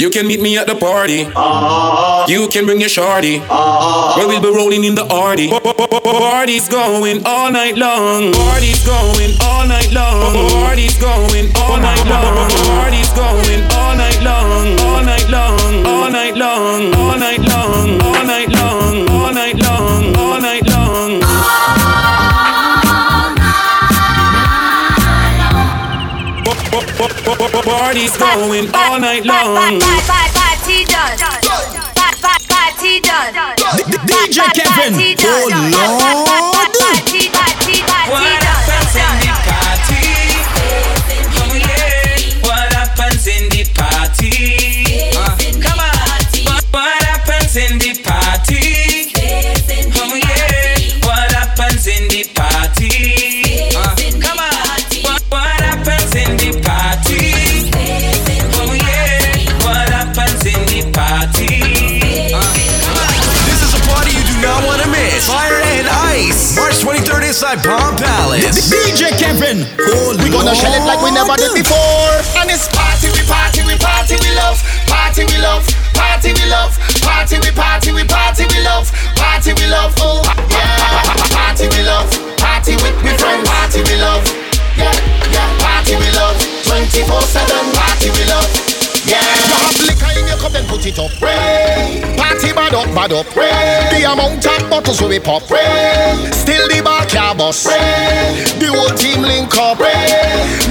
You can meet me at the party. You can bring your shorty. Where we'll be rolling in the arty. Party's going all night long. Party's going all night long. Party's going all night long. Party's going all night long. All night long. All night long. All night long. Party's going all night long. Party done. Party done. DJ Kevin. Oh Lord. Party, party, party What happens in the party? Oh yeah. What happens in the party? Uh, come on. What, what happens in the party? Oh yeah. What happens in the party? Ice. March 23rd inside Palm Palace. DJ Kevin. Oh We gonna shell it like we never did before. And it's party, we party, we party, we love. Party, we love. Party, we love. Party, we party, we party, we love. Party, we love. Oh, yeah. Party, we love. Party with me friends. Party, we love. Yeah, yeah. Party, we love. 24 7. Party, we love. Yeah. Your cup, then put it up. Ray. Party bad up, bad up. Ray. The amount of bottles we pop. Ray. Still the bar car bus. The whole team link up.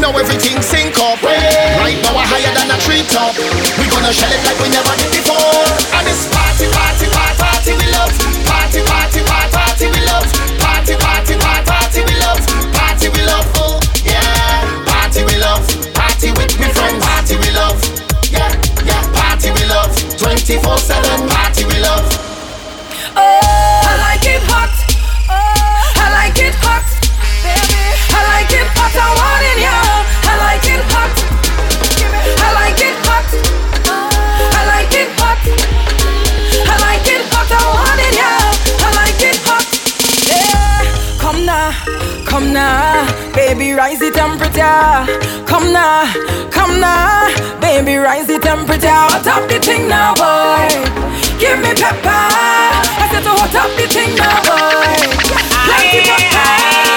Now everything sync up. Right now we're higher than a tree top. We gonna shell it like we never did before. And it's party, party, party, party we love. Party, party, party, party we love. Party, party, party, party. 24/7. Party we love. Baby, rise the temperature. Come now, come now, baby, rise the temperature. Hot up the thing now, boy. Give me pepper. I said to hot up the thing now, boy. Plenty pepper.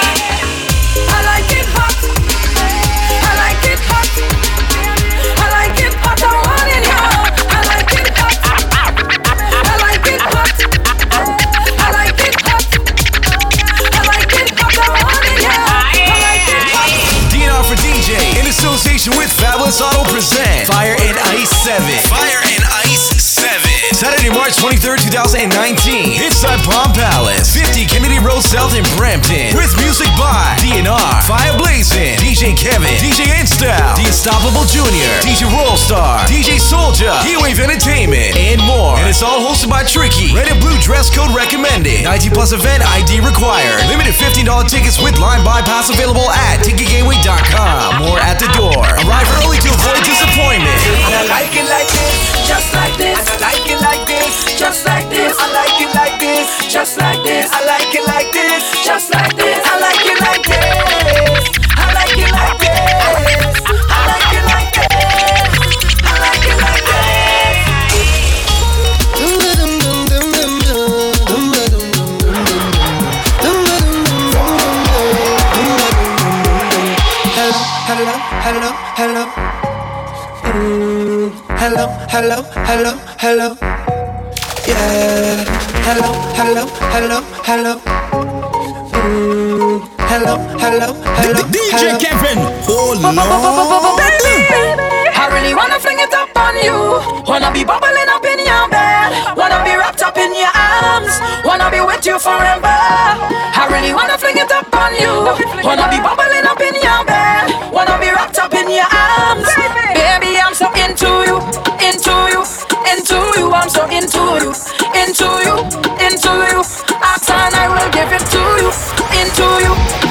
Association Auto present Fire and Ice 7. Fire and Ice 7. Saturday, March 23rd, 2019. Inside Palm Palace, 50 Road South in Brampton. With music by DNR, Fire Blazing, DJ Kevin, DJ InStyle, The Unstoppable Junior, DJ Rollstar, DJ Soldier, Heatwave Entertainment, and more. And it's all hosted by Tricky. Red and blue dress code recommended. 19 plus event ID required. Limited $15 tickets with line bypass available at ticketgateway.com. More at the door. Arrive early to avoid disappointment. I like it like this, just like this. I like it like this, just like this. I like it like this, just like this. I like it like this, just like this. I like it like this. I like it like this. I like it like this. I like it like this. Hello, hello, hello. Mm, hello, hello, hello, hello. Yeah. Hello, hello, hello, hello. Hello, hello, hello. DJ hello. Kevin. Oh Baby, I really wanna fling it up on you. Wanna be bubbling up in your bed. Wanna be wrapped up in your arms. Wanna be with you forever. I really wanna fling it up on you. Wanna be bubbling up in your bed. Wanna be wrapped up in your arms. Baby, I'm so into you, into you, into you. I'm so into you, into you, into you. Ask and I will give it to you, into you, into you,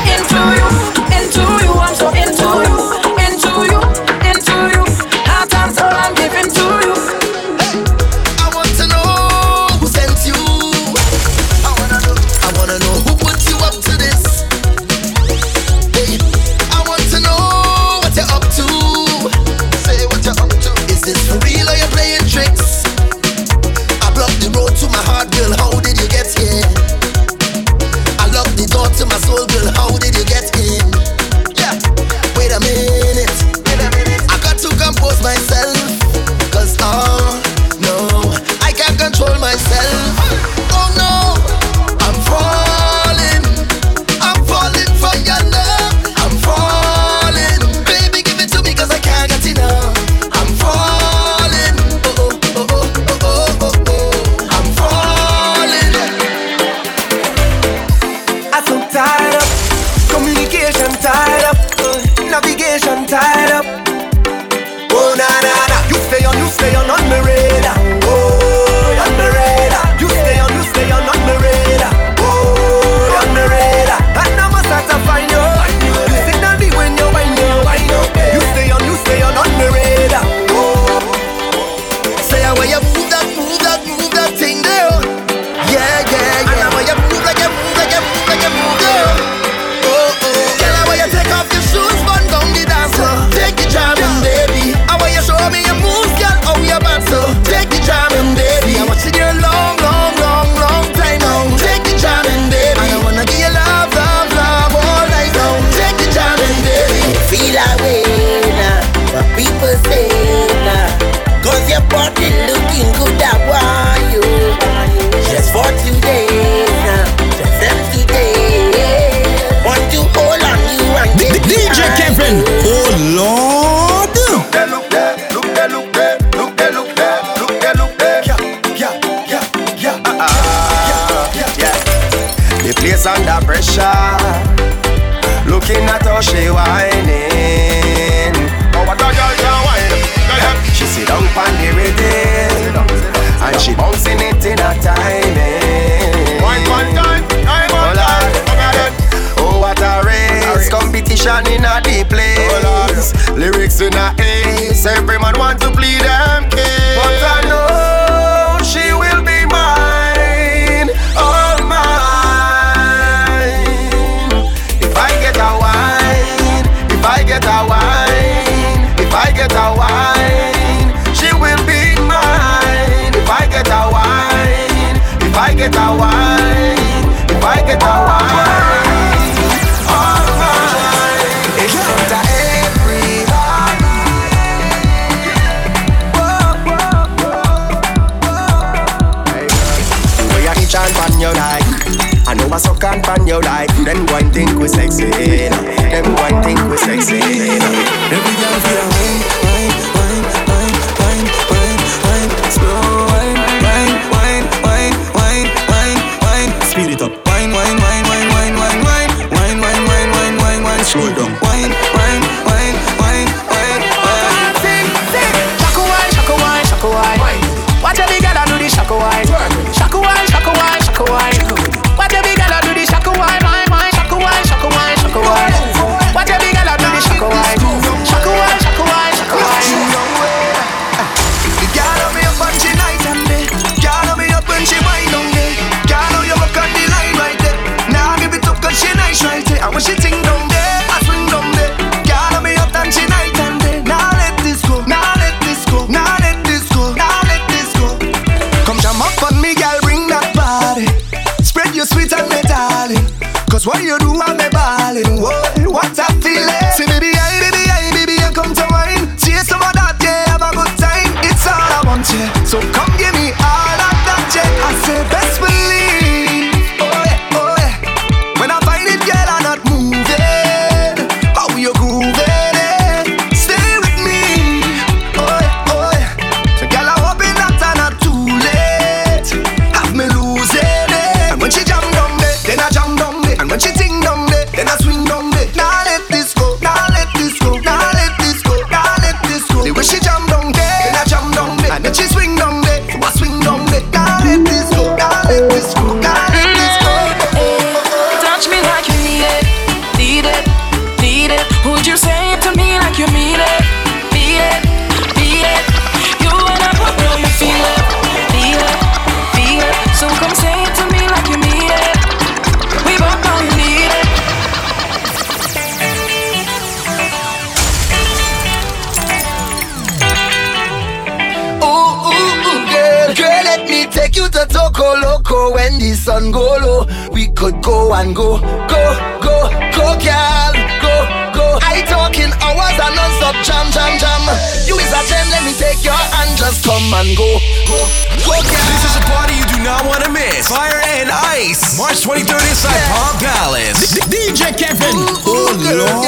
Kevin. Oh girl, Lord.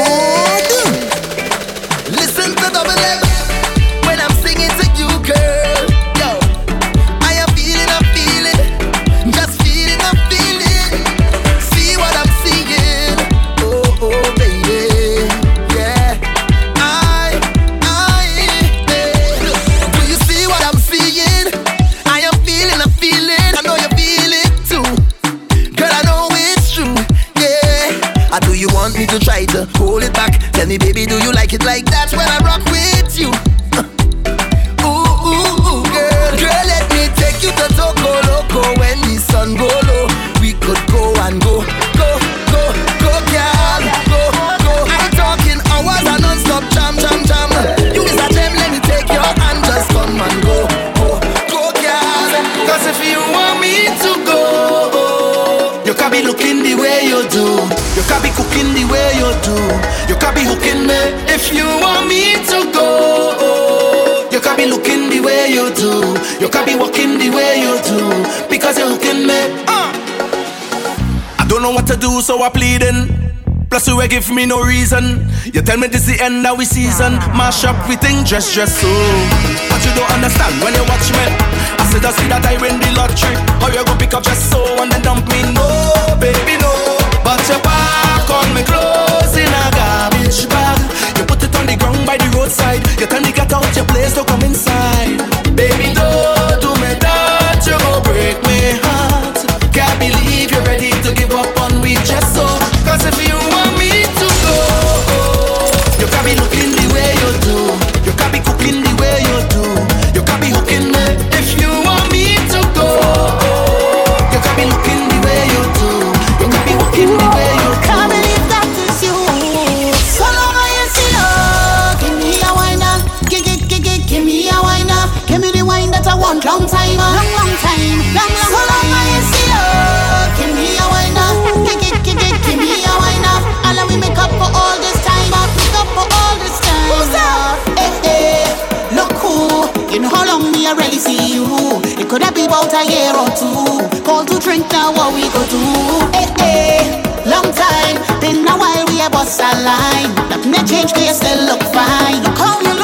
reason. You tell me this the end of we season. Mash up we think dress dress so. But you don't understand when you watch me. I said I see that I win the lottery. How you go pick up dress so and then dump me? No, baby no. But you back on me clothes. long time, ah. long, long time, long, long, so long I ain't see you. Give me a wine up, give, give, give, give, give me. Ah. All we make up for all this time, make up for all this time. Who's up? Hey, hey, look who. You know how long me already see you. It could have been about a year or two. Call to drink now, what we go do? Hey, hey, long time. Been a while we have bust a line. Nothing change, you still look fine. You call me.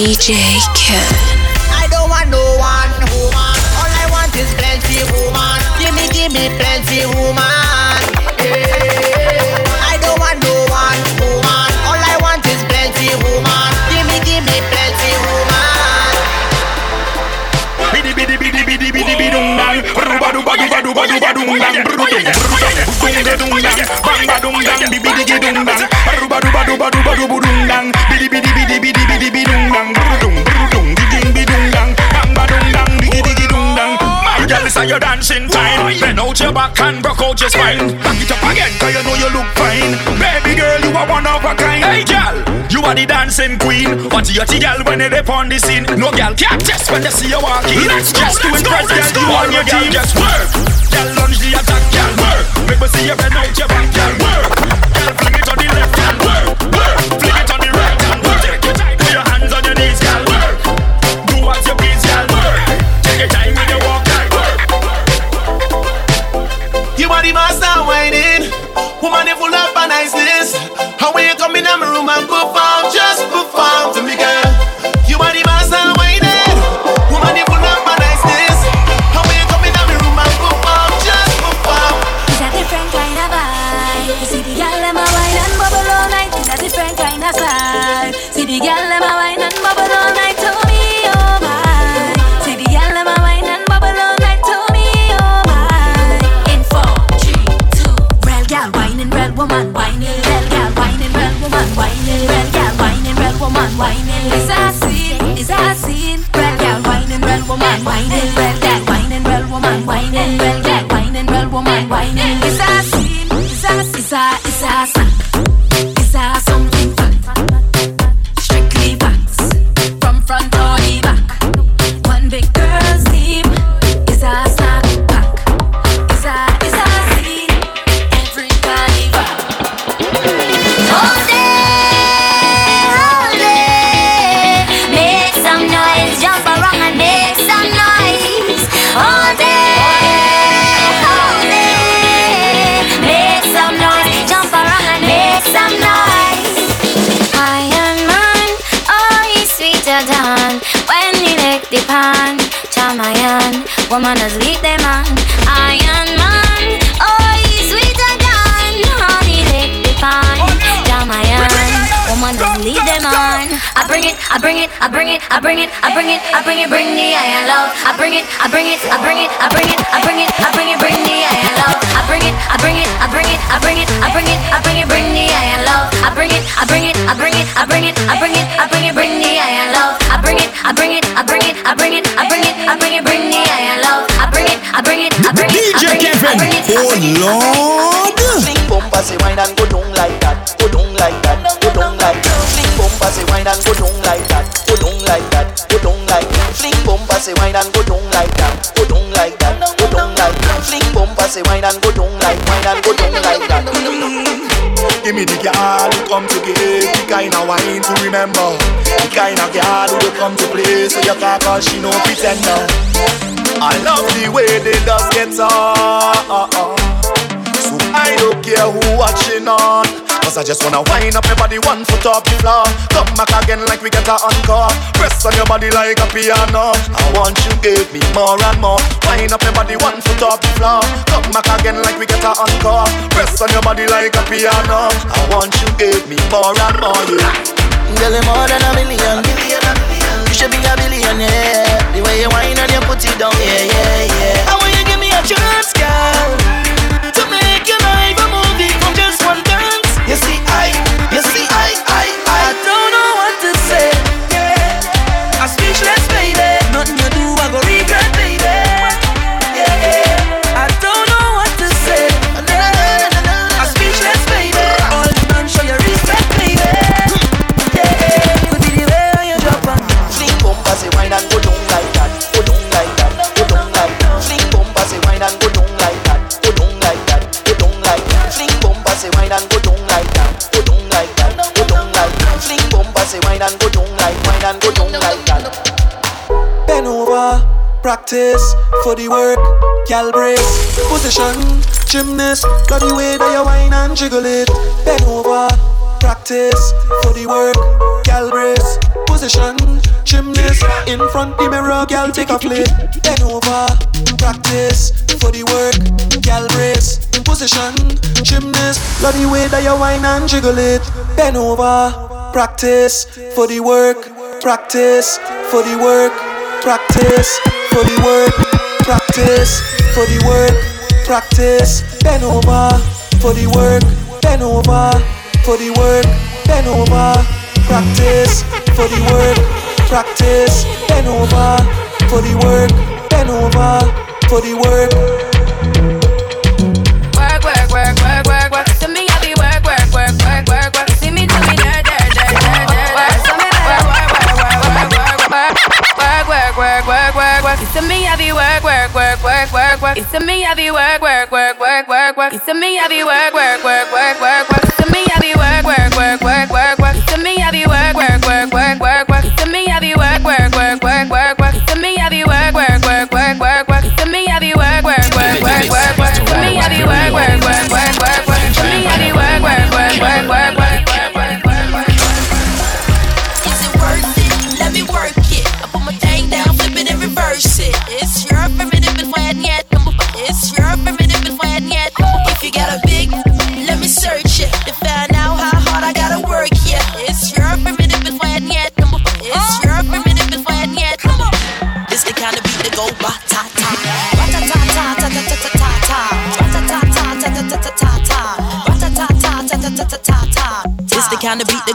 DJ Ken. I don't want no one woman. All I want is plenty woman. Give me, give me plenty woman. I don't want no one woman. All I want is plenty woman. Give me, give me plenty woman. Bidi bidi bidi bidi bidi bidi dum dang. Ruba duba duba dum dum dang. Bang ba dum dang. Bidi bidi dum dang. Ruba dum. Dancing time. Bend out your back and broke out your spine. Back it up again, 'cause you know you look fine. Baby girl, you are one of a kind. Hey girl, you are the dancing queen. What you the girl when they on the scene? No girl can't test when they see you walking. Let's go, just to impress girl, you and your team. Just work, girl lunge the attack, girl work. Make me see you bend out your back, girl work. Girl fling bumper, say wine and go down like that, go down like that, go down like that. Fling bumper, say wine and go down like that, go down like that, go down like that. Fling bumper, say wine and go down like that, go down like that, go down like that. Fling bumper, say wine and go down like, wine and go down like that. Give me the girl who come to give the kind of wine to remember. The kind of girl who come to play so you can't cause she no pretender. I love the way they just get on. So I don't care who watching on. Cause I just wanna wind up your body one foot off the floor. Come back again like we get a encore. Press on your body like a piano. I want you give me more and more. Wind up your body one foot off the floor. Come back again like we get a encore. Press on your body like a piano. I want you give me more and more. Yeah. Girl, you're more than a million. You should be a billionaire. The way you whine and you put it down, yeah, yeah, yeah. Practice for the work, gal brace, position, gymnast, love the way that you whine and jiggle it. Bend over, practice for the work, gal brace, position, gymnast, in front the mirror, gal take a flick. Bend over, practice for the work, gal brace, position, gymnast, love the way that you whine and jiggle it. Bend over, practice for the work, practice for the work. Practice for the work, practice for the work, practice. Bend over for the work, bend over for the work, bend over, practice for the work, practice, bend over for the work, bend over for the work. Work, It's to me, I be work, work, work, work, work, work. It's to me, I be work, work, work, work, work, work. It's to me, I be work, work, work, work, work, work. It's to me, I be work, work, work, work, work,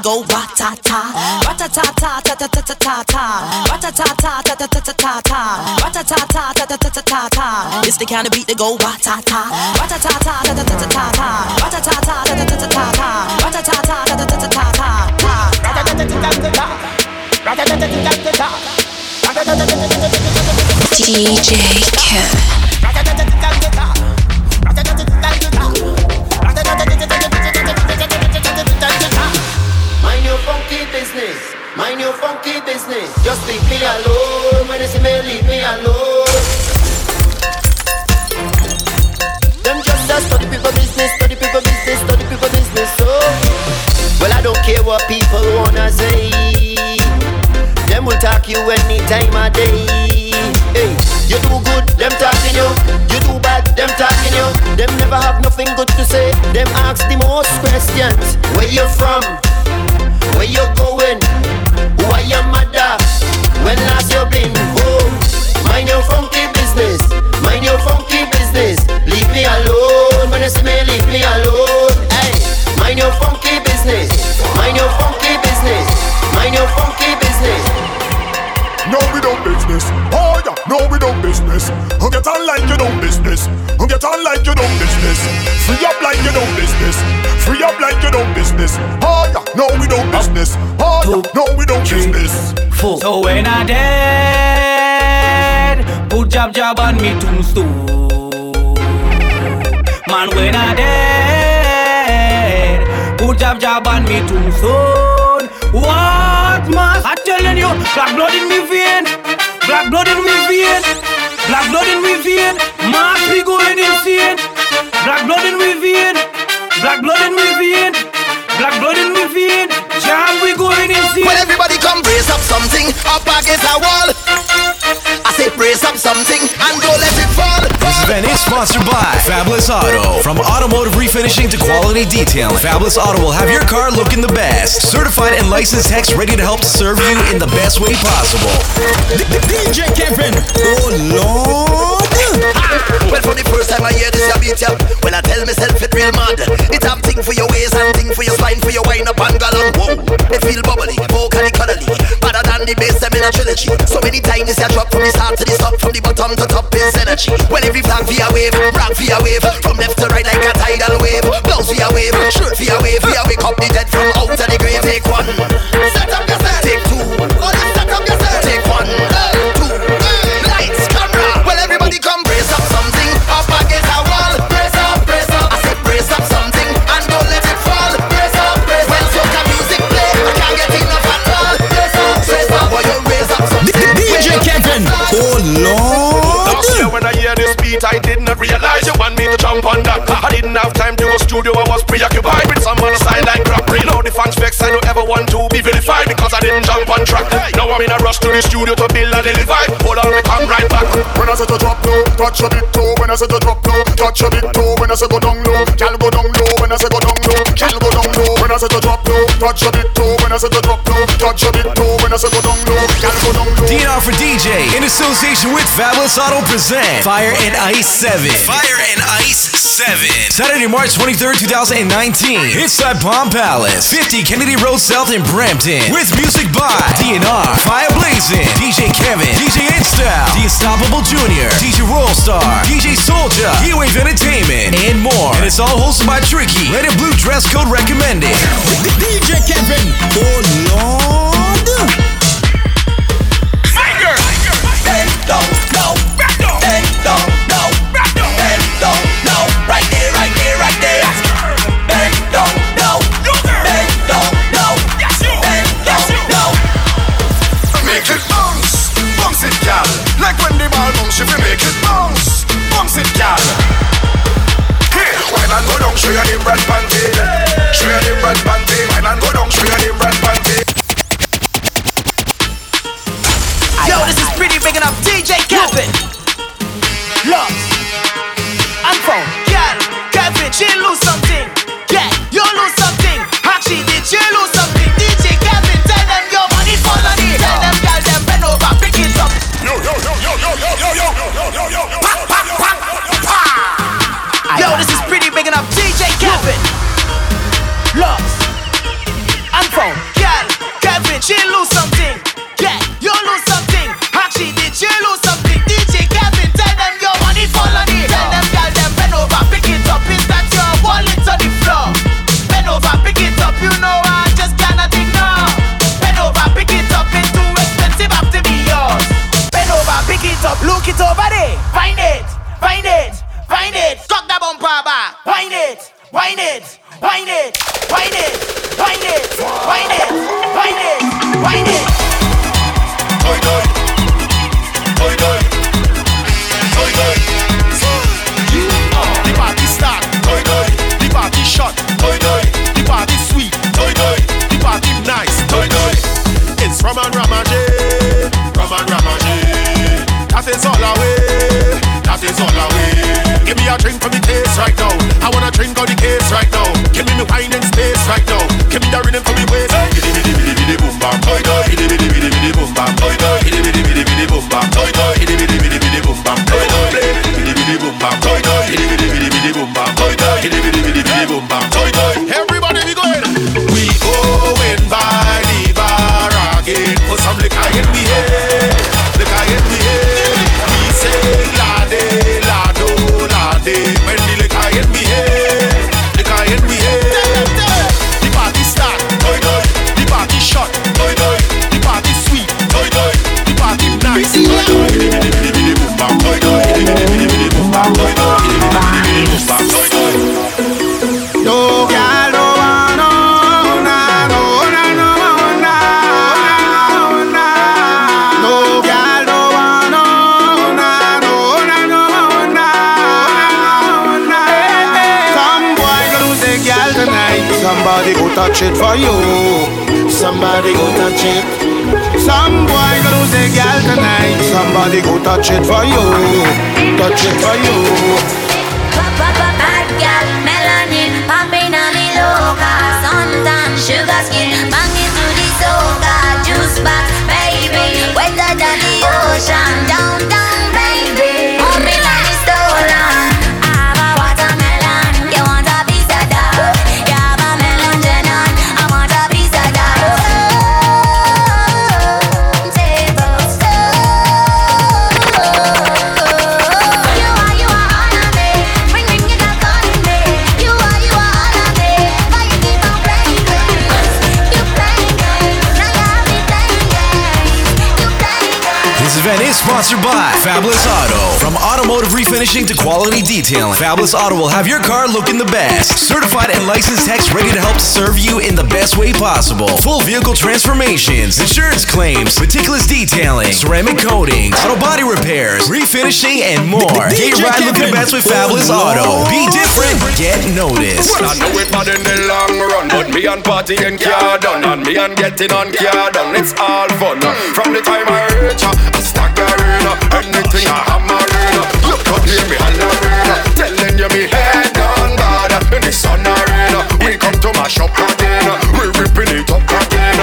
go ba ta ta, ba ta ta ta ta ta ta ta ta ta, ta ta ta ta ta ta ta ta ta, ba ta ta ta ta ta ta ta ta ta. This the kind of beat that go ba ta ta, ba ta ta ta ta ta ta ta ta ta, ta ta ta ta ta ta ta ta ta, ta ta ta ta ta ta ta ta ta DJ Kevin. Just leave me alone. When you see me, leave me alone. Them just a study people business, study people business, study people business. So, well, I don't care what people wanna say. Them will talk you any time of day. Hey, you do good, them talking you. You do bad, them talking you. Them never have nothing good to say. Them ask the most questions. Where you from? Free up like you don't business. Free up like you don't business. Oh yeah, no, we don't business. Oh yeah, no, we don't business. So when I dead, put jab jab on me tombstone. Man, when I dead, put jab jab on me tombstone. What man? I telling you, black blood in me vein, black blood in me vein, black blood in me vein. Mass be going insane. Black blood in me vein, black blood in me vein, black blood in me vein. Jam we going insane. When everybody come brace up something up against a wall. I say brace up something and don't let it fall. This event is sponsored by Fabulous Auto. From automotive refinishing to quality detailing, Fabulous Auto will have your car looking the best. Certified and licensed techs ready to help serve you in the best way possible. DJ Kevin. Oh Lord. Ah! Well, for the first time I hear this, I beat ya. When I tell myself it real mad, it have thing for your waist and thing for your spine, for your wine up and gallon. Whoa, it feel bubbly, vocally cuddly, better than the bass them in a trilogy. So many times this I drop from the start to the stop, from the bottom to top is energy. When every flag via wave, rock via wave, from left to right like a tidal wave, blouse via studio, I was preoccupied with some other sideline crap. You know the fans vex, I don't ever want to be vilified because I didn't jump on track. Now I'm in a rush to the studio to build a little vibe. Hold on, come right back. When I said to drop low, touch a bit too. When I said to drop low, touch a bit too. When I said go down low, gal go down low. When I said go down low, gal go down low. When I said to drop low, touch a bit too. When I said to drop low, touch a bit too. When I said go down low, gal go down low. DNR for DJ in association with Fabulous Auto present Fire and Ice 7. Fire and Ice 7. Saturday, March 23rd, 2019. Inside Palm Palace, 50 Kennedy Road South in Brampton. With music by DNR, Fire Blazing, DJ Kevin, DJ InStyle, The Unstoppable Junior, DJ Rollstar, DJ Soldier, E-Wave Entertainment, and more. And it's all hosted by Tricky. Red and Blue Dress Code Recommended. DJ Kevin. Oh, Lord. Finger. Finger. Finger. Bend, no. She fi make it bounce, bounce it, girl. Hey, why not go down? Show you the bread panty. Eh. Show you the bread panty. Eh. Why not go down? Show you the touch it for you. Somebody go touch it. Some boy go lose a girl tonight. Somebody go touch it for you. Touch it for you. Bad girl, melanin, popping on me loca. Suntan, sugar skin, bang it to the soca. Juice box, baby, wetter than the ocean. finishing to quality detailing, Fabulous Auto will have your car looking the best. Certified and licensed techs ready to help serve you in the best way possible. Full vehicle transformations, insurance claims, meticulous detailing, ceramic coatings, auto body repairs, refinishing, and more. Get your ride looking the best with Fabulous Auto. Oh. Be different, get noticed. I know it bad in the long run, but me and party and car done, and me and getting on car done. It's all fun. From the time I reach, I stack arena, anything I hammer. Come hear me hollering Telling you me head on bad. In the sun or rain We come to mash up again We ripping it up again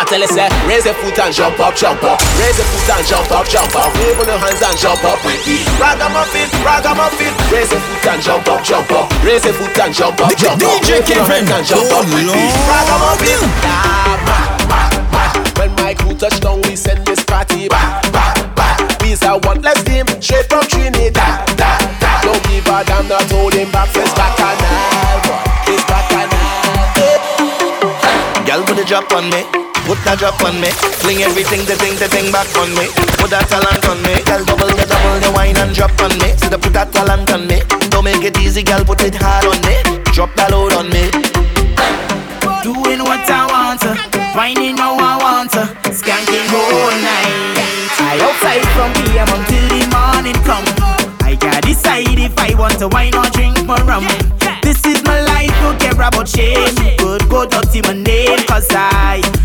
I tell you say Raise your foot and jump up, jump up. Raise your foot and jump up, jump up. Wave on your hands and jump up with it. Ragamuffin, ragamuffin. Raise your foot and jump up, jump up. Raise your foot and jump up, jump up. DJ Kevin. Oh lord. Ragamuffin. When my crew touch down we send this party back, back. We's a one less team, straight from Trinidad. Da, da. Don't give a damn, not holding back. It's bacchanal. It's bacchanal. Girl, put a drop on me. Put that drop on me. Fling everything, the thing, the thing back on me. Put that talent on me. Girl, double the double the wine and drop on me. So put that talent on me. Don't make it easy, girl. Put it hard on me. Drop that load on me. Doing what I want to, whining how I want to, skanking all if I want to wine or drink more rum. This is my life, don't care about shame. Oh, Good, go dirty my name, cause I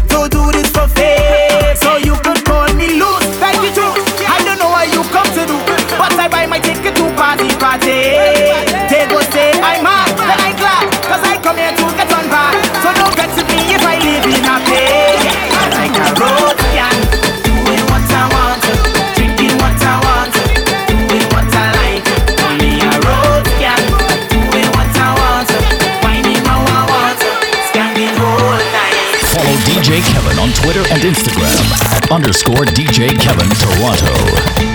Instagram at underscore DJ Kevin Toronto.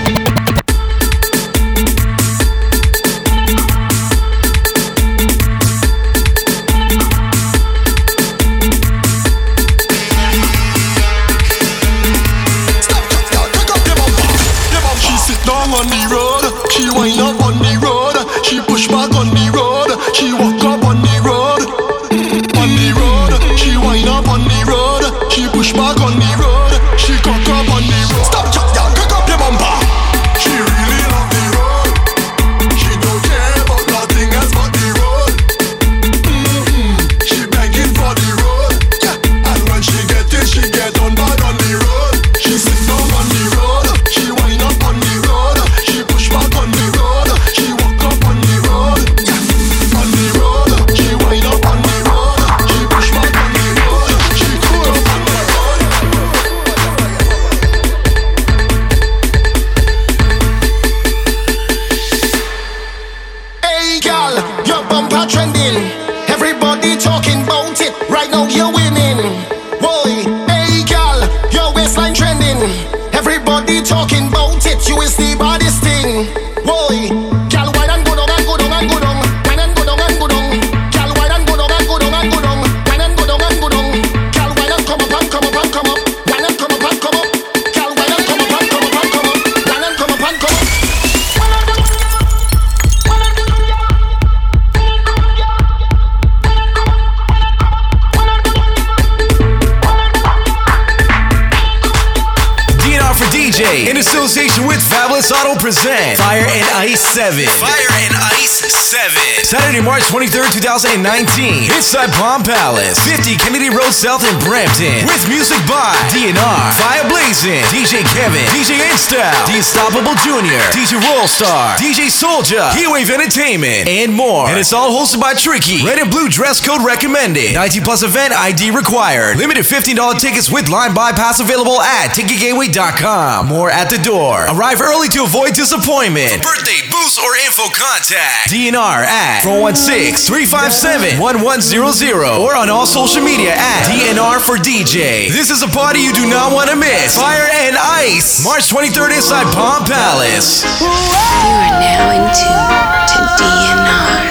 2019. Inside Palm Palace, 50 Kennedy Road South in Brampton. With music by DNR, Fire Blazing, DJ Kevin, DJ InStyle, The Unstoppable Junior, DJ Rollstar, DJ Soldier, Heatwave Entertainment, and more. And it's all hosted by Tricky. Red and blue dress code recommended. 19 plus event ID required. Limited $15 tickets with line bypass available at ticketgateway.com. More at the door. Arrive early to avoid disappointment. Birthday, booths, or info contact DNR at 416-357-1100 or on all social media at DNR for DJ. This is a party you do not want to miss. Fire and Ice, March 23rd inside Palm Palace. You are now in tune to DNR.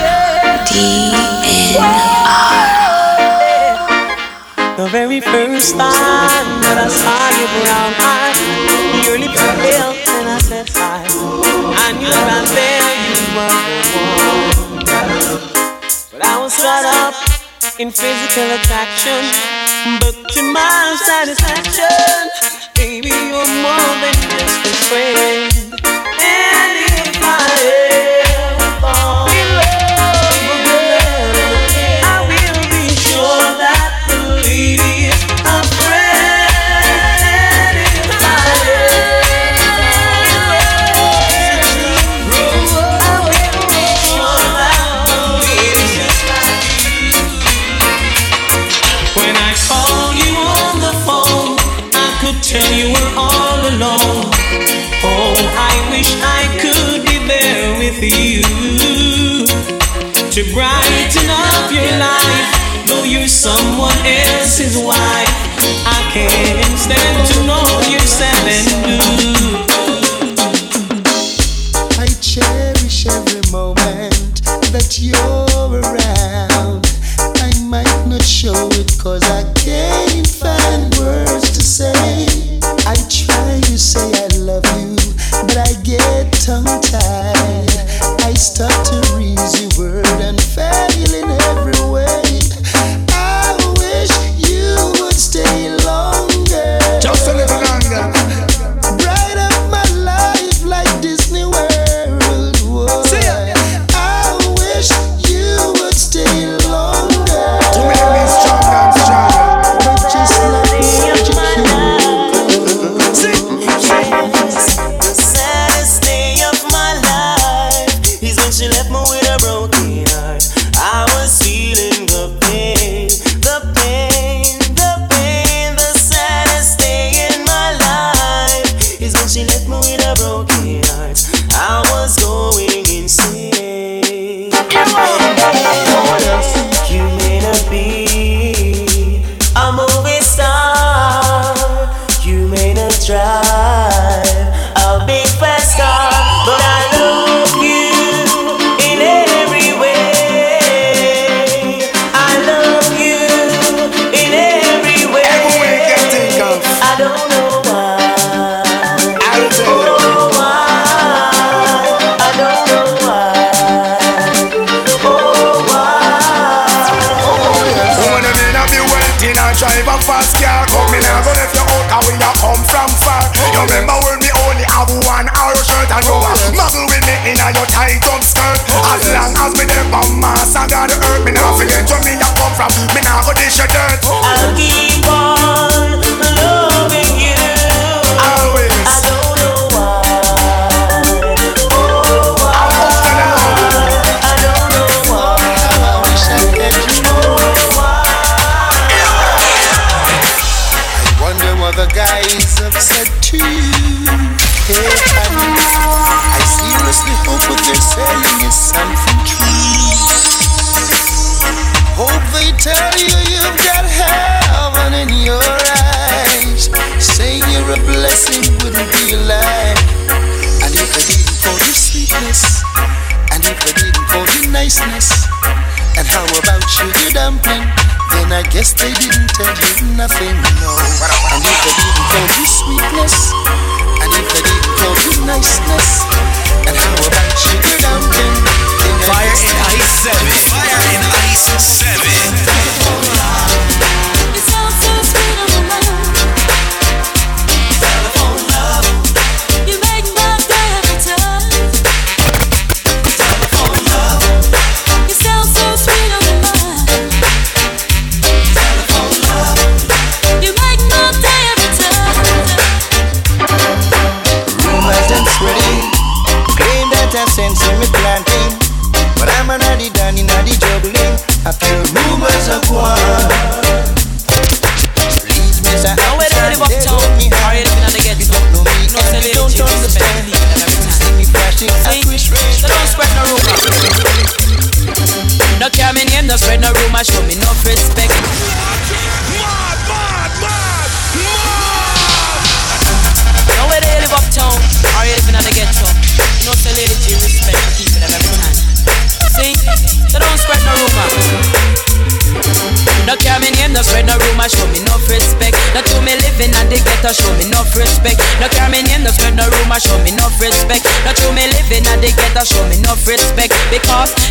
DNR. The very first time that I saw you brown in physical attraction, but to my satisfaction, baby, you're more than just a friend.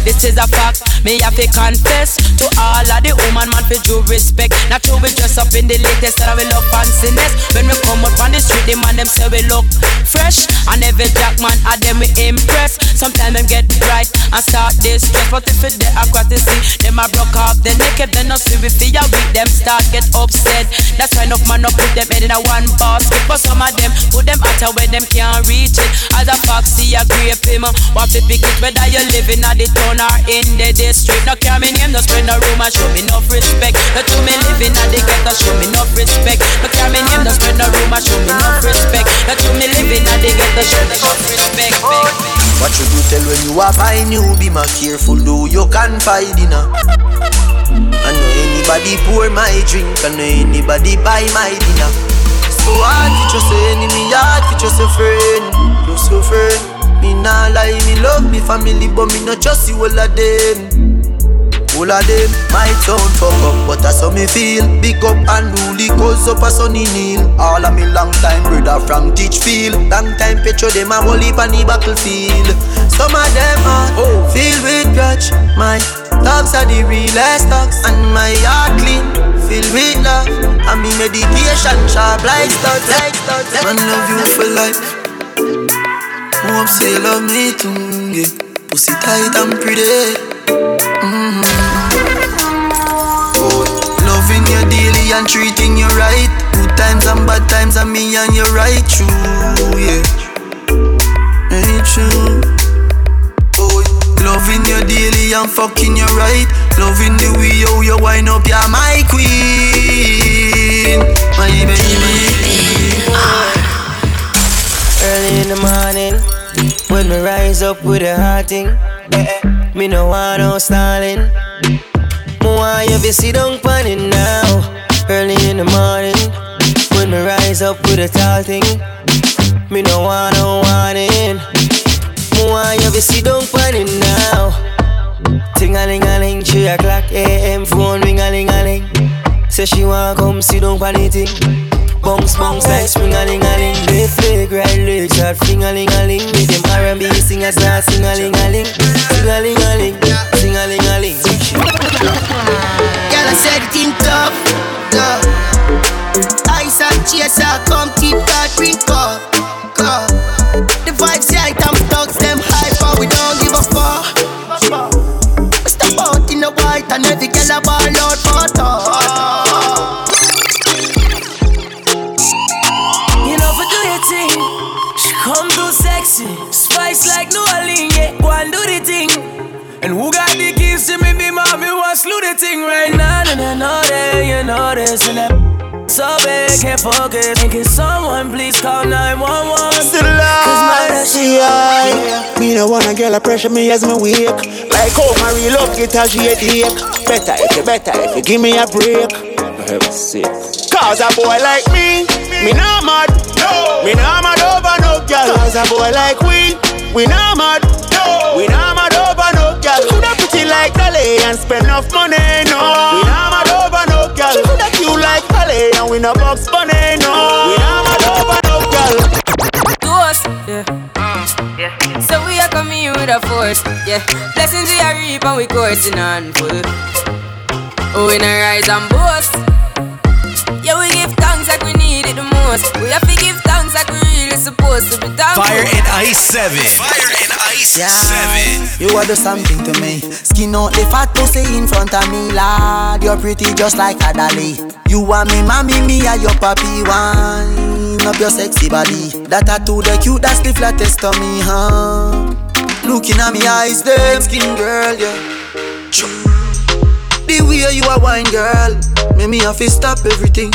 This is a fact. Me have to confess to all of the woman man for due respect. Not we dress up in the latest that we love fanciness. When we come up on the street, the man them say we look fresh. And every jack man at them we impress. Sometimes them get bright and start distress. But if it's there got the see them I broke off the neck. then I see we feel with them start get upset. That's why enough man no put them head in a one basket. But some of them put them out where them can't reach it. As a foxy, a grape him. Uh, want to pick it whether you're living at the town or in the district. No care me name, no spread no rumor, show me no respect. No to me living at the ghetto show me no respect. But me name no spread no rumor show me no respect. That you me living at the ghetto show me no respect. What should you tell when you are fine? You be more careful, do you confide in her? Uh. I know anybody pour my drink, I know anybody buy my dinner. So hard trust just enemy, hard for just a friend, just a friend. Me nah lie, me love me family, but me not trust you all of them. All of them might sound fuck up, but that's how me feel. Big up and rule cause up a sunny kneel. All of me long time brother from Teachfield. Long time picture them a whole heap on the battlefield. Some of them are oh. filled with grudge. My dogs are the realest dogs, and my heart clean, filled with love. And me meditation sharp like studs, like studs. Man love you for life. Hope say love me too, yeah. Pussy tight and pretty. Mm-hmm. Loving you daily and treating you right. Good times and bad times, and me and you right true, yeah. Ain't true. Oh, loving you daily and fucking you right. Loving the way how you wind up, you're my queen, my baby. Early in the morning, when me rise up with a hot thing. Eh, eh. Me no want no stalling. Want you to sit down on it now. Early in the morning, when me rise up with a tall thing. Me no want no warning. Me want you to sit down on it now. Ting a ling a ling, three o'clock a.m. Phone ring a ling a ling. Say she want come sit down on it thing. Bounce, bounce like spring a ling a ling. Left leg, right leg, shot fling a ling a ling. With them R&B singers now sing a ling a ling, sing a ling a ling, Girl, I said it in tough, tough. Ice and chaser, come keep that drink up, up. The vibes right, I'm thugs, them hype, but we don't give a fuck. Step out in the white and every girl a ball out for talk. Come too sexy, spice like New Orleans, yeah. Go and do the thing. And who got the the thing right now? And I know that you know this, and that so big, can't focus. And can someone please call 911? Still alive, see I Me no wanna girl a pressure me as me wake Like how my real love get a shade Better if you better if you give me a break Cause a boy like me, me not mad no. Me not mad over no girl Cause a boy like we, we not mad no. We not mad over no girl Coulda pretty like Dolly and spend enough money reap and we coursing on full. Oh, we not rise and boast. Yeah, we give thanks like we need it the most. We have to give thanks like we really supposed to be thankful. Fire and Ice 7. Fire and Ice Yeah. 7. You are do something to me. Skin out the fat pussy in front of me, lad. You're pretty just like a dolly. You want me, mommy, me, and your papi wine up your sexy body. That tattoo, the cute, that's the flattest to me, huh? Looking at me eyes, them skin girl, yeah. The way you a wine, girl, make me have to stop everything.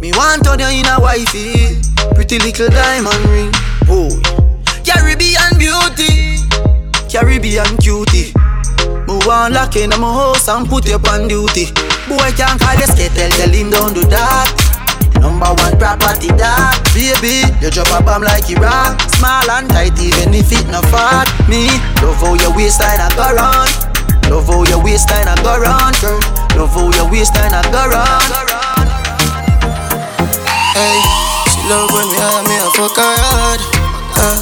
Me want turn you in a wifey, pretty little diamond ring. Oh, Caribbean beauty, Caribbean cutie. Me want lock in my house and put you on duty. Boy can't call you skittle, tell him don't do that. Number one property that Baby, you drop a bomb like Iraq Small and tight even if it not fat Me, love how your waistline a go round Love how your waistline a go round, girl Love how your waistline a go round Hey, she love when me hard, me a fuck her hard. Uh,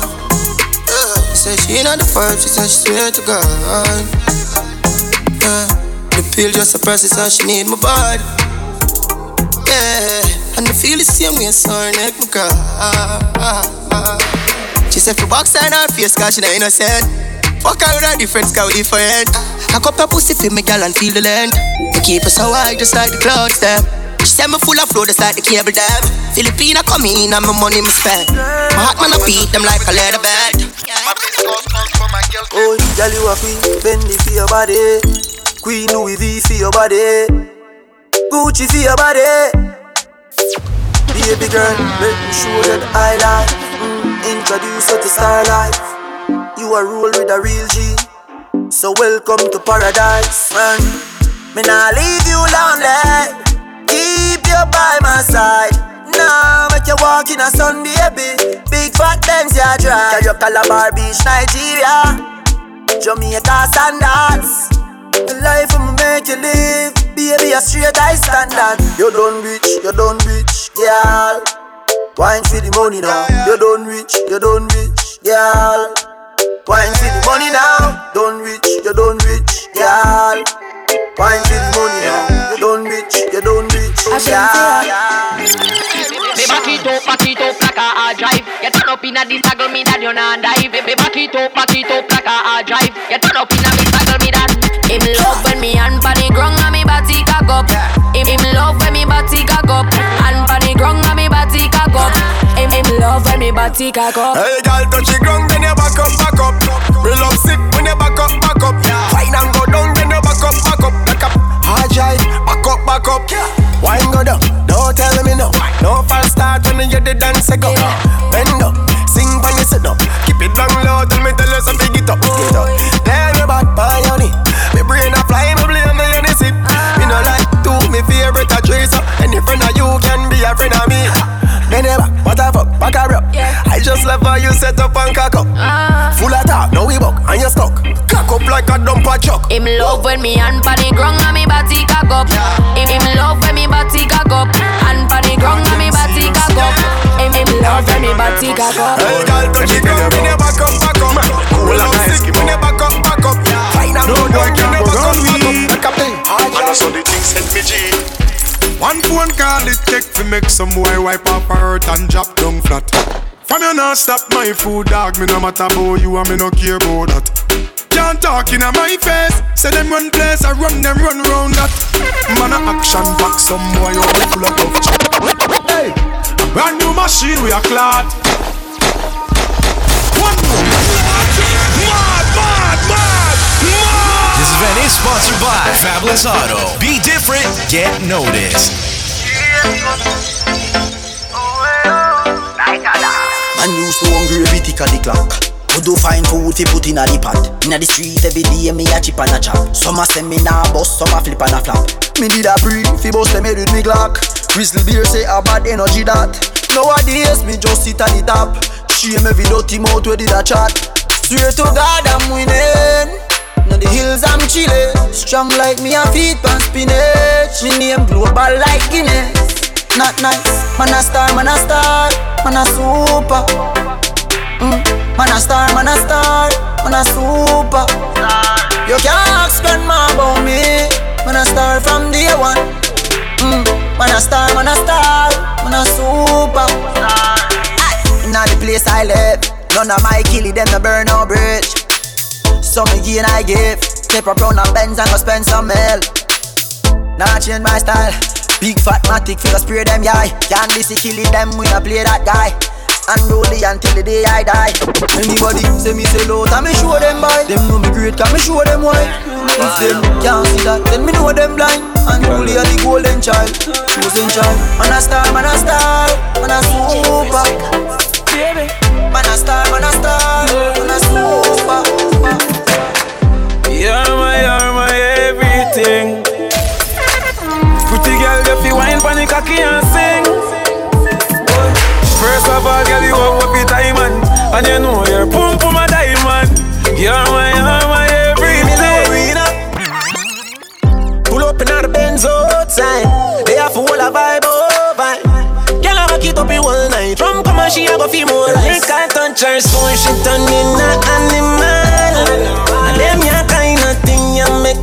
uh, say she not the first, she said she swear to God. Uh, the pill just suppresses how she need my body. Yeah, and the feel the same way, so her neck me cry. She said for box in her face, cause she not innocent. Fuck her with a different scout different. I cup her pussy for me, gal, and feel the length. I keep her so high, just like the clouds, them. She said me full of flow, just like the cable dam. Filipina come in and my money me spend. My heart man I beat them like a leather belt. Oh, girl, you a queen, Fendi for your body Queen Louis V for your body Gucci for your body Baby girl, let me show you the highlight. Mm, introduce her to star life. You are rule with a real G. So welcome to paradise, friend. Me nah leave you lonely. Keep you by my side. Now make you walk in a sun, baby. Big fat Benz, yeah, drive. Carry up Calabar Beach, Nigeria. Jamaica standards. The life I'ma make you live. Baby, a straight high standard. You done rich, you done rich, girl. Wine for the money now. You done rich, you done rich, girl. Wine for the money now. Done rich, you done rich, girl. Wine for the money now. You done rich, you done rich, girl. Me back it up, back it up like a hard drive. You turn up inna this saddle, me that you not dive. Me back it up, back it up like a hard drive. You turn up inna this saddle, me that. Him love when me hand pon the ground body cock up. Hey, girl, touch the ground, then you back up, back up. Real love sick when you back up, back up. Fine and go down, then you back up, back up, back up. Hard drive, back up, back up. Wine go down, don't tell me no. No false start when you the dance go. Bend up, just love how you set up and cock up. Ah. Full of talk, now we buck and you stuck. Cock up like a dumper truck. Him love when me hand pon the ground and me body cock up. Him him love when me body cock up. Hand pon the ground and me body cock up. Him him love when me body cock up. Hey, girl, touch the ground when you back up, back up. Cool love sick when you back up, back up. Fine and good when you back up, back up, back up. And I saw the things send me G. One phone call it take to make some boy wipe up hurt and drop down flat. From you not stop my food, dog. Me no matter about you and me no care about that. Can't talk in my face. Say them run place, I run them run round that. Man a action back, some boy on full of tough. Hey, brand new machine we a clot. One more. This event is sponsored by Fabulous Auto. Be different, get noticed. Man used to hungry every tick of the clock. Who do find food fi put in a the pot. Inna the street every day me a chip and a chop. Some a say me nah bust, some a flip and a flap Me need a breathe fi bust them head with me Glock. Grizzly beer say a bad energy that Nowadays me just sit at the top. Shame every dirty mouth where did a chat? Swear to God I'm winning Now the hills I'm chillin' Strong like me a feet pan spinach Me name global like Guinness Not nice, man a star, man a star Man a super mm. Man a star, man a star, man a super. You can't ask grandma about me. Man a star from day one. Mm. Man a star, man a star, man a super. Inna the place I live, none of my killie them no burn no bridge. Some again I give, take a brown and Benz and go spend some mil. Nah change my style. Big fat matic figure spray them yeah. Can't be see killing them we a play that guy. And Unruly until the day I die. Anybody say me say low, and me show them boy. Them know me great, can me show them why. If them can't see that, then me know them blind. Unruly are the golden child, chosen child. Man a star, man a star, man a super. Man a star, man a star, man a super. You're my, you're my everything. Pretty girl, you feel wine pon the cocky and sing. First of all, girl, you have up your diamond And you know your pump pum a diamond You're my, you're my everything Pull up in the Benz outside. They have full of vibe over. Girl, I rock it up in one night. From come on, she a go feel more like. Make I touch her so she turn in a animal.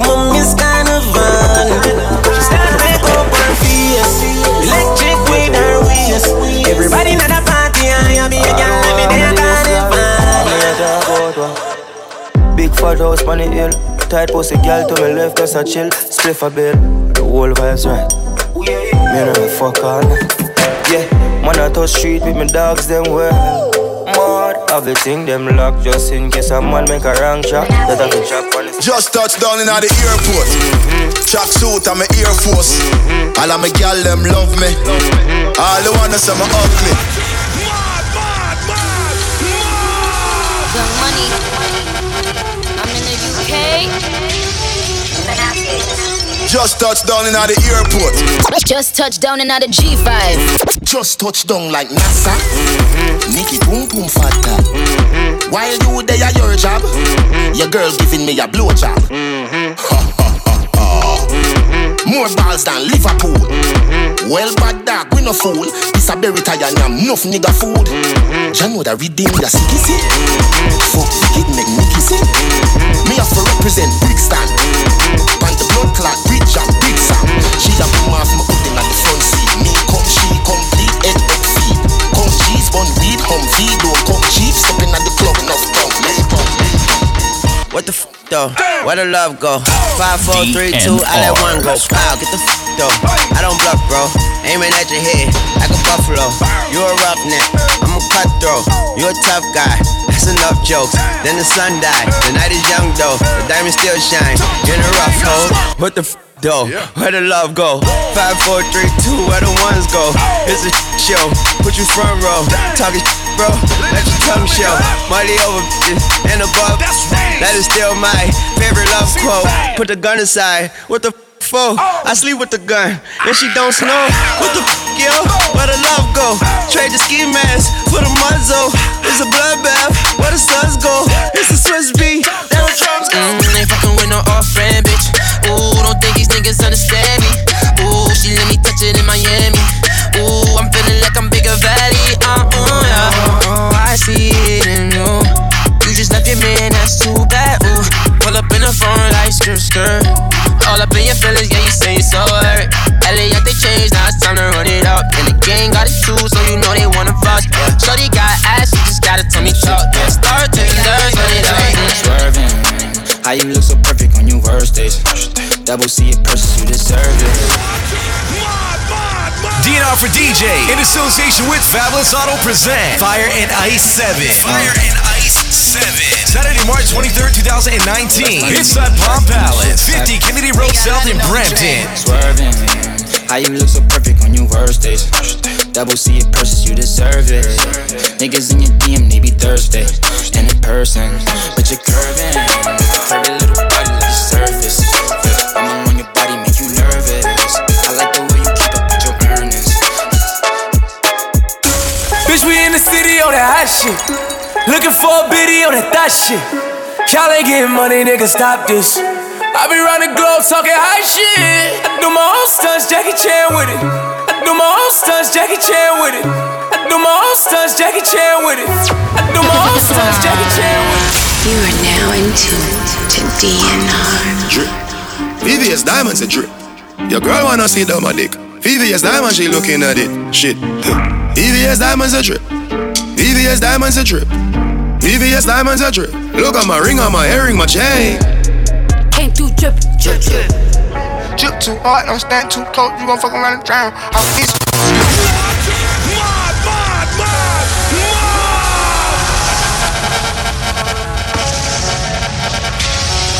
Me miss carnival. She start up face, electric with her waist. Everybody at the party, I be a girl a carnival. Big fat house on the hill. Tight pussy girl to my left us a chill. Spliff a bill. The whole vibes right. Me and her fuck all night. Yeah, man I touch street with my dogs them well. Mad. Have the thing them lock just in case someone make a wrong shot. That I can chop on Just touched down in the airport. Mm-hmm. Track suit and my Air Force. Mm-hmm. All of my gal them love me. Mm-hmm. All the wanna say my ugly. Young money. I'm in the UK. Just touched down in at the airport. Just touched down in at the G5. Just touched down like NASA. Mm-hmm. Nicky boom boom fatta. Mm-hmm. While you there at your job, mm-hmm. your girl giving me a blowjob. Mm-hmm. More balls than Liverpool. Mm-hmm. Well, bad dog, we no fool. This a berry tire and enough nigga food. Mm-hmm. Jah know that redeem ya sicky see. Mm-hmm. Fuck wicked make me kiss it. Mm-hmm. Me have to represent Brixton. Mm-hmm. Blood clot, bridge and big Sam. She a boom off my pudding at the front seat. Me come, she complete head up feet. Come cheese, bun weed, hum feed, don't come cheap. Stepping at the club, enough come, let's go. What the f though? Where the love go? Five, four, three, two, I let one go. Wow, get the f though. I don't bluff, bro. Aiming at your head like a buffalo. You a roughneck, I'm a cutthroat. You a tough guy. Enough jokes. Then the sun died. The night is young though. The diamond still shine. In a rough hole. What the f though? Where the love go? Five, four, three, two, where the ones go? It's a show. Put you front row. Talking bro. Let your tongue show. Money over and above. That is still my favorite love quote. Put the gun aside. What the for? I sleep with the gun, and she don't snow. What the f, yo? Where the love go? Trade the ski mask for the muzzle. It's a bloodbath. Where the suns go? It's a Swiss beat. There the drums go. Mm, ain't fucking with no off friend, bitch. Ooh, don't think these niggas understand me. Ooh, she let me touch it in Miami. Ooh, I'm feeling like I'm bigger valley. Uh, uh, yeah. Oh, I see it in you. You just left your man, that's too bad. Ooh, pull up in the phone like skirt, skirt. All up in your feelings, yeah, you say you so hurt. LA, they changed, now it's time to run it up. And the gang got it too, so you know they wanna fuss. Yeah. Shorty got ass, she just gotta tell me talk. Start to nerves, run it up. Swerving, how you look so perfect on your worst days. Double C it purchase, you deserve it. DNR for DJ in association with Fabulous Auto present Fire and Ice 7. Fire and Ice 7. Saturday, March 23rd, 2019. Inside Palm Palace, 50 Kennedy Road South in Brampton. Swerving, how you look so perfect on your worst days. Double C it purchase, you deserve it. Niggas in your DM, they be Thursday. And in person, but you're curving. Curvy little in on that hot shit. Looking for a biddy on that thot shit. Y'all ain't getting money, nigga, stop this. I be round the globe talking high shit. I do my own stunts, Jackie Chan with it. I do my own stunts, Jackie Chan with it. I do my own stunts, Jackie Chan with it. I do my own stunts, Jackie Chan with it. You are now in tune to DNR. Drip. VVS Diamonds a drip. Your girl wanna see down my dick. VVS Diamonds, she looking at it. Shit. VVS Diamonds a drip. VVS Diamonds a drip. VVS Diamonds a drip. Look at my ring on my earring, my chain. Came through drip, drip, drip. Drip too hard, don't stand too close, you gon' fuck around and drown. Off this.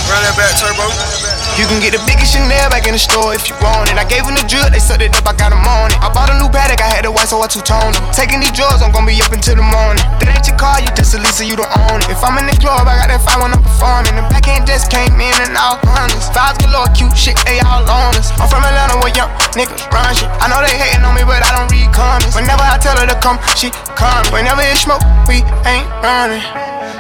Run that back, turbo. You can get the biggest Chanel back in the store if you want it. I gave them the drip, they sucked it up, I got them on it. I bought a new paddock, I had the white, so I two-toned. Taking these drugs, I'm gonna be up until the morning. That ain't your car, you just a Lisa, you don't own it. If I'm in the club, I got that fire when I'm performing. The back end just came in and out hundreds. Vibes galore, cute shit, they all on us. I'm from Atlanta where young niggas run shit. I know they hating on me, but I don't read comments. Whenever I tell her to come, she come. Whenever it's smoke, we ain't running.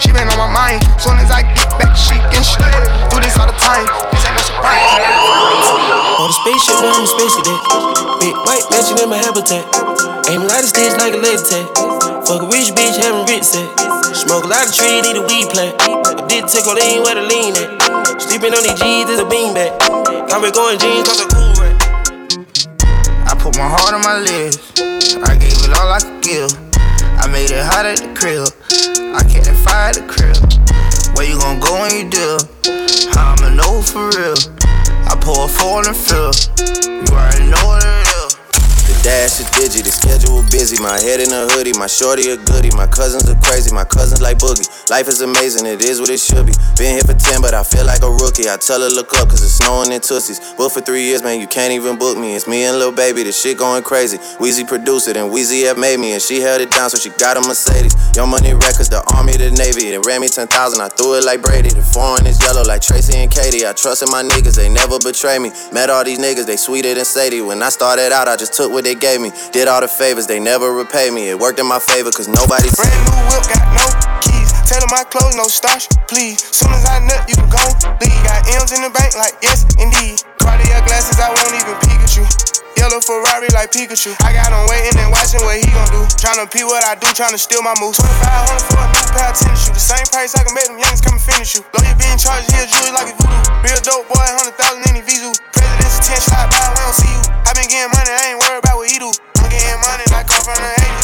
she been on my mind. Soon as I get back, she can slay. Do this all the time, this ain't no surprise. On the spaceship, on the space cadet. Big white mansion in my habitat. Aim a lot of sticks like a laser tag. Fuck a rich bitch, having rich set. Smoke a lot of tree, need a weed plant. I did big tickle, they ain't where to lean at. Sleeping on these G's is a beanbag. Got me going jeans, cause a cool right. I put my heart on my lips. I gave it all I could give. I made it hot at the crib. I can't fire at the crib. Where you gon' go when you do? How I'ma know for real? I pour a four the fill. You already know what it is. Dash is digi, the schedule busy. My head in a hoodie, my shorty a goodie. My cousins are crazy, my cousins like boogie. Life is amazing, it is what it should be. Been here for 10, but I feel like a rookie. I tell her look up, cause it's snowing in Tussies. Booked for three years, man, you can't even book me. It's me and Lil Baby, the shit going crazy. Weezy produced it, and Weezy have made me, and she held it down, so she got a Mercedes. Young Money Records, the Army, the Navy. They ran me 10,000, I threw it like Brady. The foreign is yellow like Tracy and Katie. I trusted my niggas, they never betray me. Met all these niggas, they sweeter than Sadie. When I started out, I just took what they gave me. Did all the favors, they never repay me. It worked in my favor, cause nobody Brand new whip, got no keys. Them my clothes, no starch, please. Soon as I nut, you can go leave. Got M's in the bank, like yes, indeed. Cartier glasses, I won't even you. Yellow Ferrari like Pikachu. I got him waiting and watching what he gon' do. Tryna pee what I do, tryna steal my moves. 2500 for a new pair of tennis shoes. The same price I can make them youngins come and finish you. Lawyer being charged here, jewelry like a voodoo. Real dope boy, 100,000 in the Vizu. President's attention, slide by, we don't see you. I been getting money, I ain't worried from the 80s.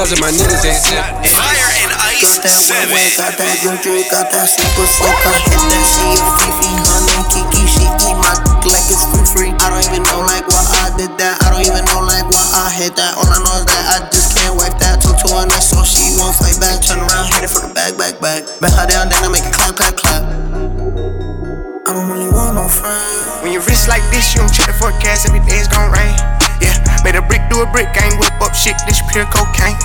if my niggas ain't sick? Fire and Ice 7. Got that juju, got that super soak. I hit that shit, Fifi, honey, Kiki. She eat my dick like it's free free. I don't even know like why I did that. I don't even know like why I hit that. All I know is that I just can't wipe that. Talk to her next, so she won't fight back. Turn around, hit it for the back, back, back. Bend her down, then I make it clap, clap, clap. I don't really want no friends. When you wrist like this, you don't check the forecast. Every day it's gon' rain. Yeah, made a brick do a brick. I ain't whip up shit. This pure cocaine.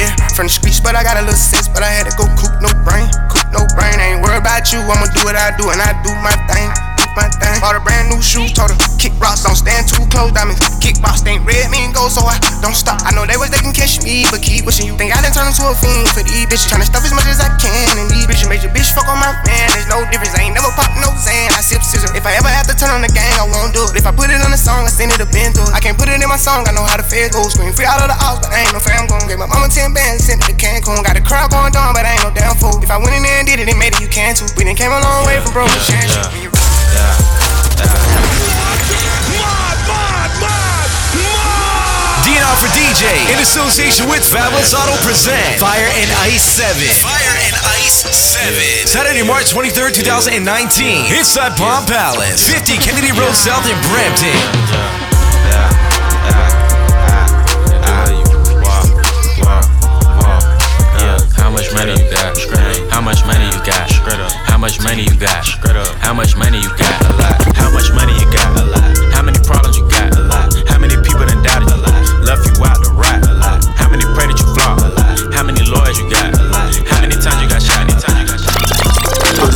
Yeah, from the streets, but I got a little sense. But I had to go coop no brain. Coop no brain. I ain't worried about you. I'ma do what I do, and I do my thing. Do my thing. Bought a brand new shoe. Told her kick rocks, don't stand too close. Diamonds. rocks. ain't red, mean go, so I don't stop. I know they was they can catch me, but keep wishing you think I done turned into a fiend for these bitches. Tryna stuff as much as I can, and these bitches made your bitch fuck on my man. There's no difference. I ain't never pop no Zan. I sip scissor. If I ever to turn on the gang, I won't do it. If I put it on a song, I send it to it. I can't put it in my song, I know how the feds go. Scream free out of the house, but I ain't no fam gon' Gave my mama 10 bands, sent it to Cancun. Got a crowd going down, but I ain't no damn fool. If I went in there and did it, it made it, you can too. We done came a long way from broke to shit. When you DNR for DJ in association with Fabulous Auto present Fire and Ice 7. Fire and Ice 7. Saturday, March 23rd, 2019. Inside Palm Palace, 50 Kennedy Road South in Brampton. How much money you got? How much money you got? How much money you got? How much money you got? A lot. How much money you got? A lot.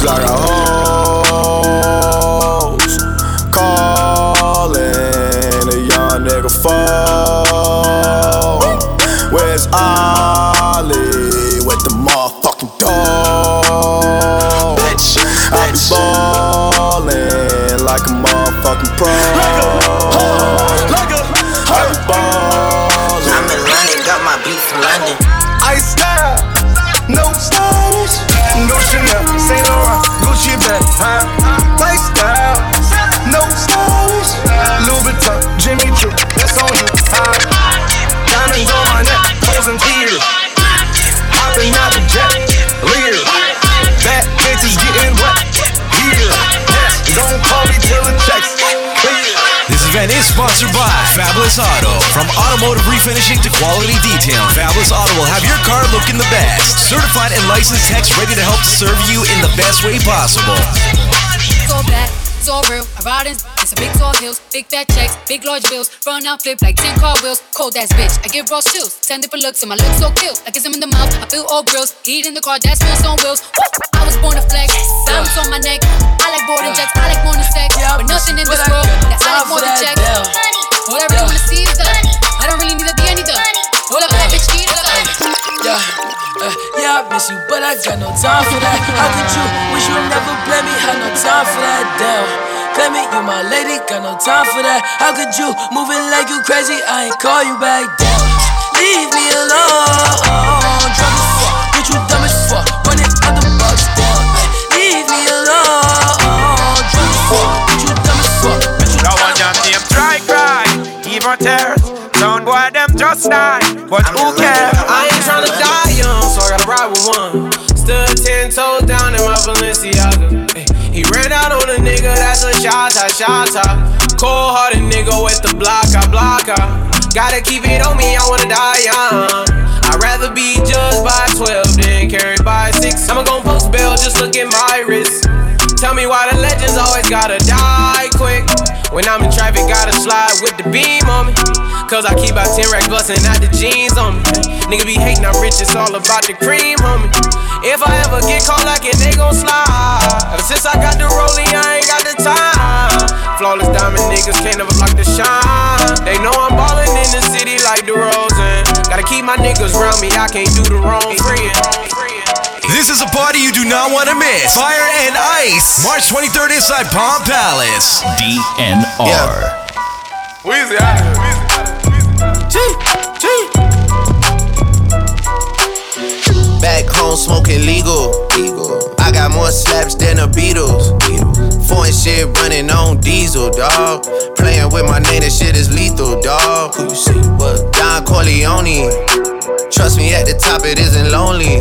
Like a Fabulous Auto. From automotive refinishing to quality detail, Fabulous Auto will have your car looking the best. Certified and licensed techs ready to help serve you in the best way possible. It's all bad, it's all real. I ride in, it's to big tall hills, big fat checks, big large bills, run out flip like 10 car wheels. Cold ass bitch, I give raw chills. Ten different looks and my lips so kill. I kiss them in the mouth, I feel all grills. Eat in the car, that smells on wheels. I was born to flex, diamonds on my neck. I like boarding jets, I like more than sex. But nothing in this world that I like more than check. All I really wanna see is the. I don't really need to be any the. All of that bitch need is the. Yeah, uh, yeah, I miss you, but I got no time for that. How could you wish you never play me? Had no time for that, damn. Play me, you my lady, got no time for that. How could you moving like you crazy? I ain't call you back, damn. Leave me alone, even tears. Sound boy them just die, but who cares? I ain't tryna die young, so I gotta ride with one. Stood ten toes down in my Balenciaga. Ay, he ran out on a nigga, that's a shot, shot, Cold hearted nigga with the blocker, blocker. Gotta keep it on me, I wanna die young. I'd rather be judged by 12 than carried by 6. I'ma gon' post bail, just look at my wrist. Tell me why the legends always gotta die quick. When I'm in traffic, gotta slide with the beam on me. Cause I keep out 10 racks bustin' out the jeans on me. Nigga be hating, I'm rich, it's all about the cream, homie. If I ever get caught like it, they gon' slide. Ever since I got the rollie, I ain't got the time. Flawless diamond niggas can't ever block the shine. They know I'm ballin' in the city like the DeRozan. Gotta keep my niggas around me, I can't do the wrong friend. This is a party you do not want to miss. Fire and Ice, March 23rd inside Palm Palace. DNR. Weezy out of here. G, G. Back home smoking legal. legal. I got more slaps than the Beatles. Beatles. Foreign shit running on diesel, dog. Playing with my name, that shit is lethal, dog. Who you see? What? Don Corleone. Trust me, at the top it isn't lonely.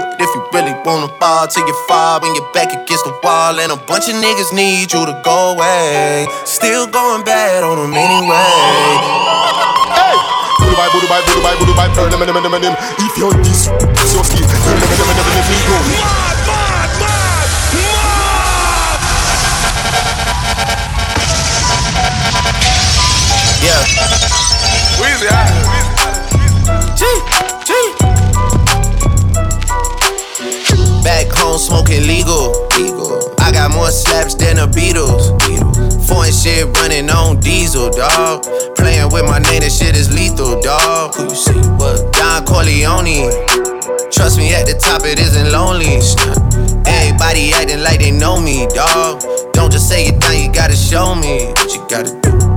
If you really wanna ball till you fall when you're back against the wall. And a bunch of niggas need you to go away. Still going bad on them anyway. Hey! Booty bye, booty bye, booty bye, booty bye, burn them, them, them, them, them. If you're this, it's your skill. Burn them, them, them, them, them, them, them. Yeah. Weezy out of here. G, G. Back home smoking legal. I got more slaps than the Beatles. Foreign shit running on diesel, dog. Playing with my name, that shit is lethal, dog. Who you see? What? Don Corleone. Trust me, at the top it isn't lonely. Everybody acting like they know me, dog. Don't just say it down, you gotta show me what you gotta do.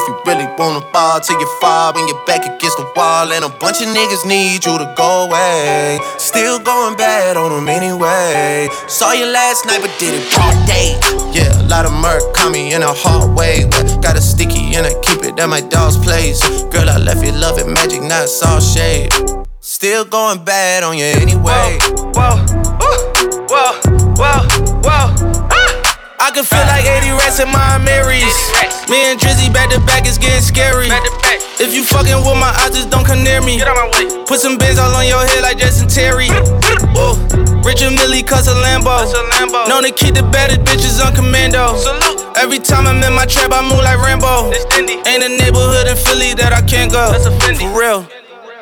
If you really wanna ball till you fall when you're back against the wall. And a bunch of niggas need you to go away. Still going bad on them anyway. Saw you last night, but did it broad day. Yeah, a lot of murk caught me in a hard way. But got a sticky and I keep it at my dog's place. Girl, I left you love it magic, not all shade. Still going bad on you anyway. Whoa, ooh, whoa, whoa, whoa. I can feel like 80 rats in my Marys. Me and Drizzy back to back is getting scary. If you fucking with my eyes, just don't come near me. Put some bins all on your head like Jason Terry. Whoa. Richard Mille cuss a Lambo. Known to keep the baddest bitches on commando. Salute. Every time I'm in my trap, I move like Rambo. Ain't a neighborhood in Philly that I can't go. For real.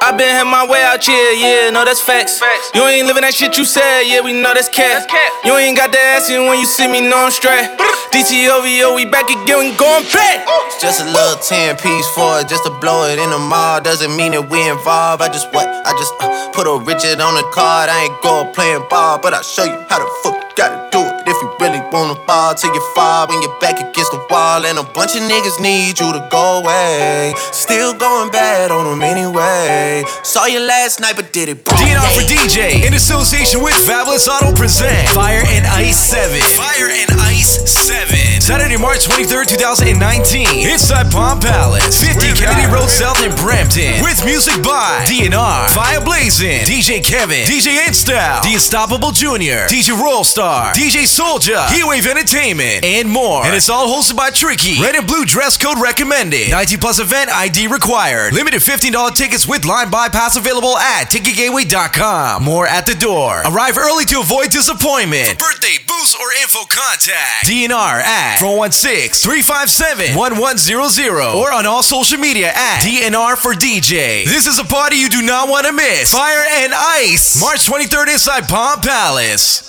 I been had my way out here, yeah, no, that's facts. facts. You ain't living that shit you said, yeah, we know that's cat. You ain't got the ass in when you see me, no I'm straight. DTOVO, we back again, we going back. It's just a little 10 piece for it, just to blow it in the mall. Doesn't mean that we involved. I just what? I just uh, put a Richard on the card. I ain't go playing ball, but I'll show you how the fuck you gotta do it. If you really wanna fall till you fall when you're back against the wall. And a bunch of niggas need you to go away. Still going bad on them anyway. Saw you last night, but did it. DNR for DJ in association with Fabulous Auto present Fire and Ice 7. Fire and Ice 7. Saturday, March 23rd, 2019. Inside Palm Palace. 50 Kennedy Road South in Brampton. With music by DNR, Fire Blazing, DJ Kevin, DJ InStyle, The Unstoppable Jr., DJ Roll Star, DJ Soldier, Heatwave Entertainment, and more. And it's all hosted by Tricky. Red and blue dress code recommended. 19 plus event ID required. Limited $15 tickets with line bypass available at ticketgateway.com. More at the door. Arrive early to avoid disappointment. For birthday, booths, or info contact. DNR at 416-357-1100 or on all social media at DNR for DJ. This is a party you do not want to miss. Fire and Ice. March 23rd inside Palm Palace.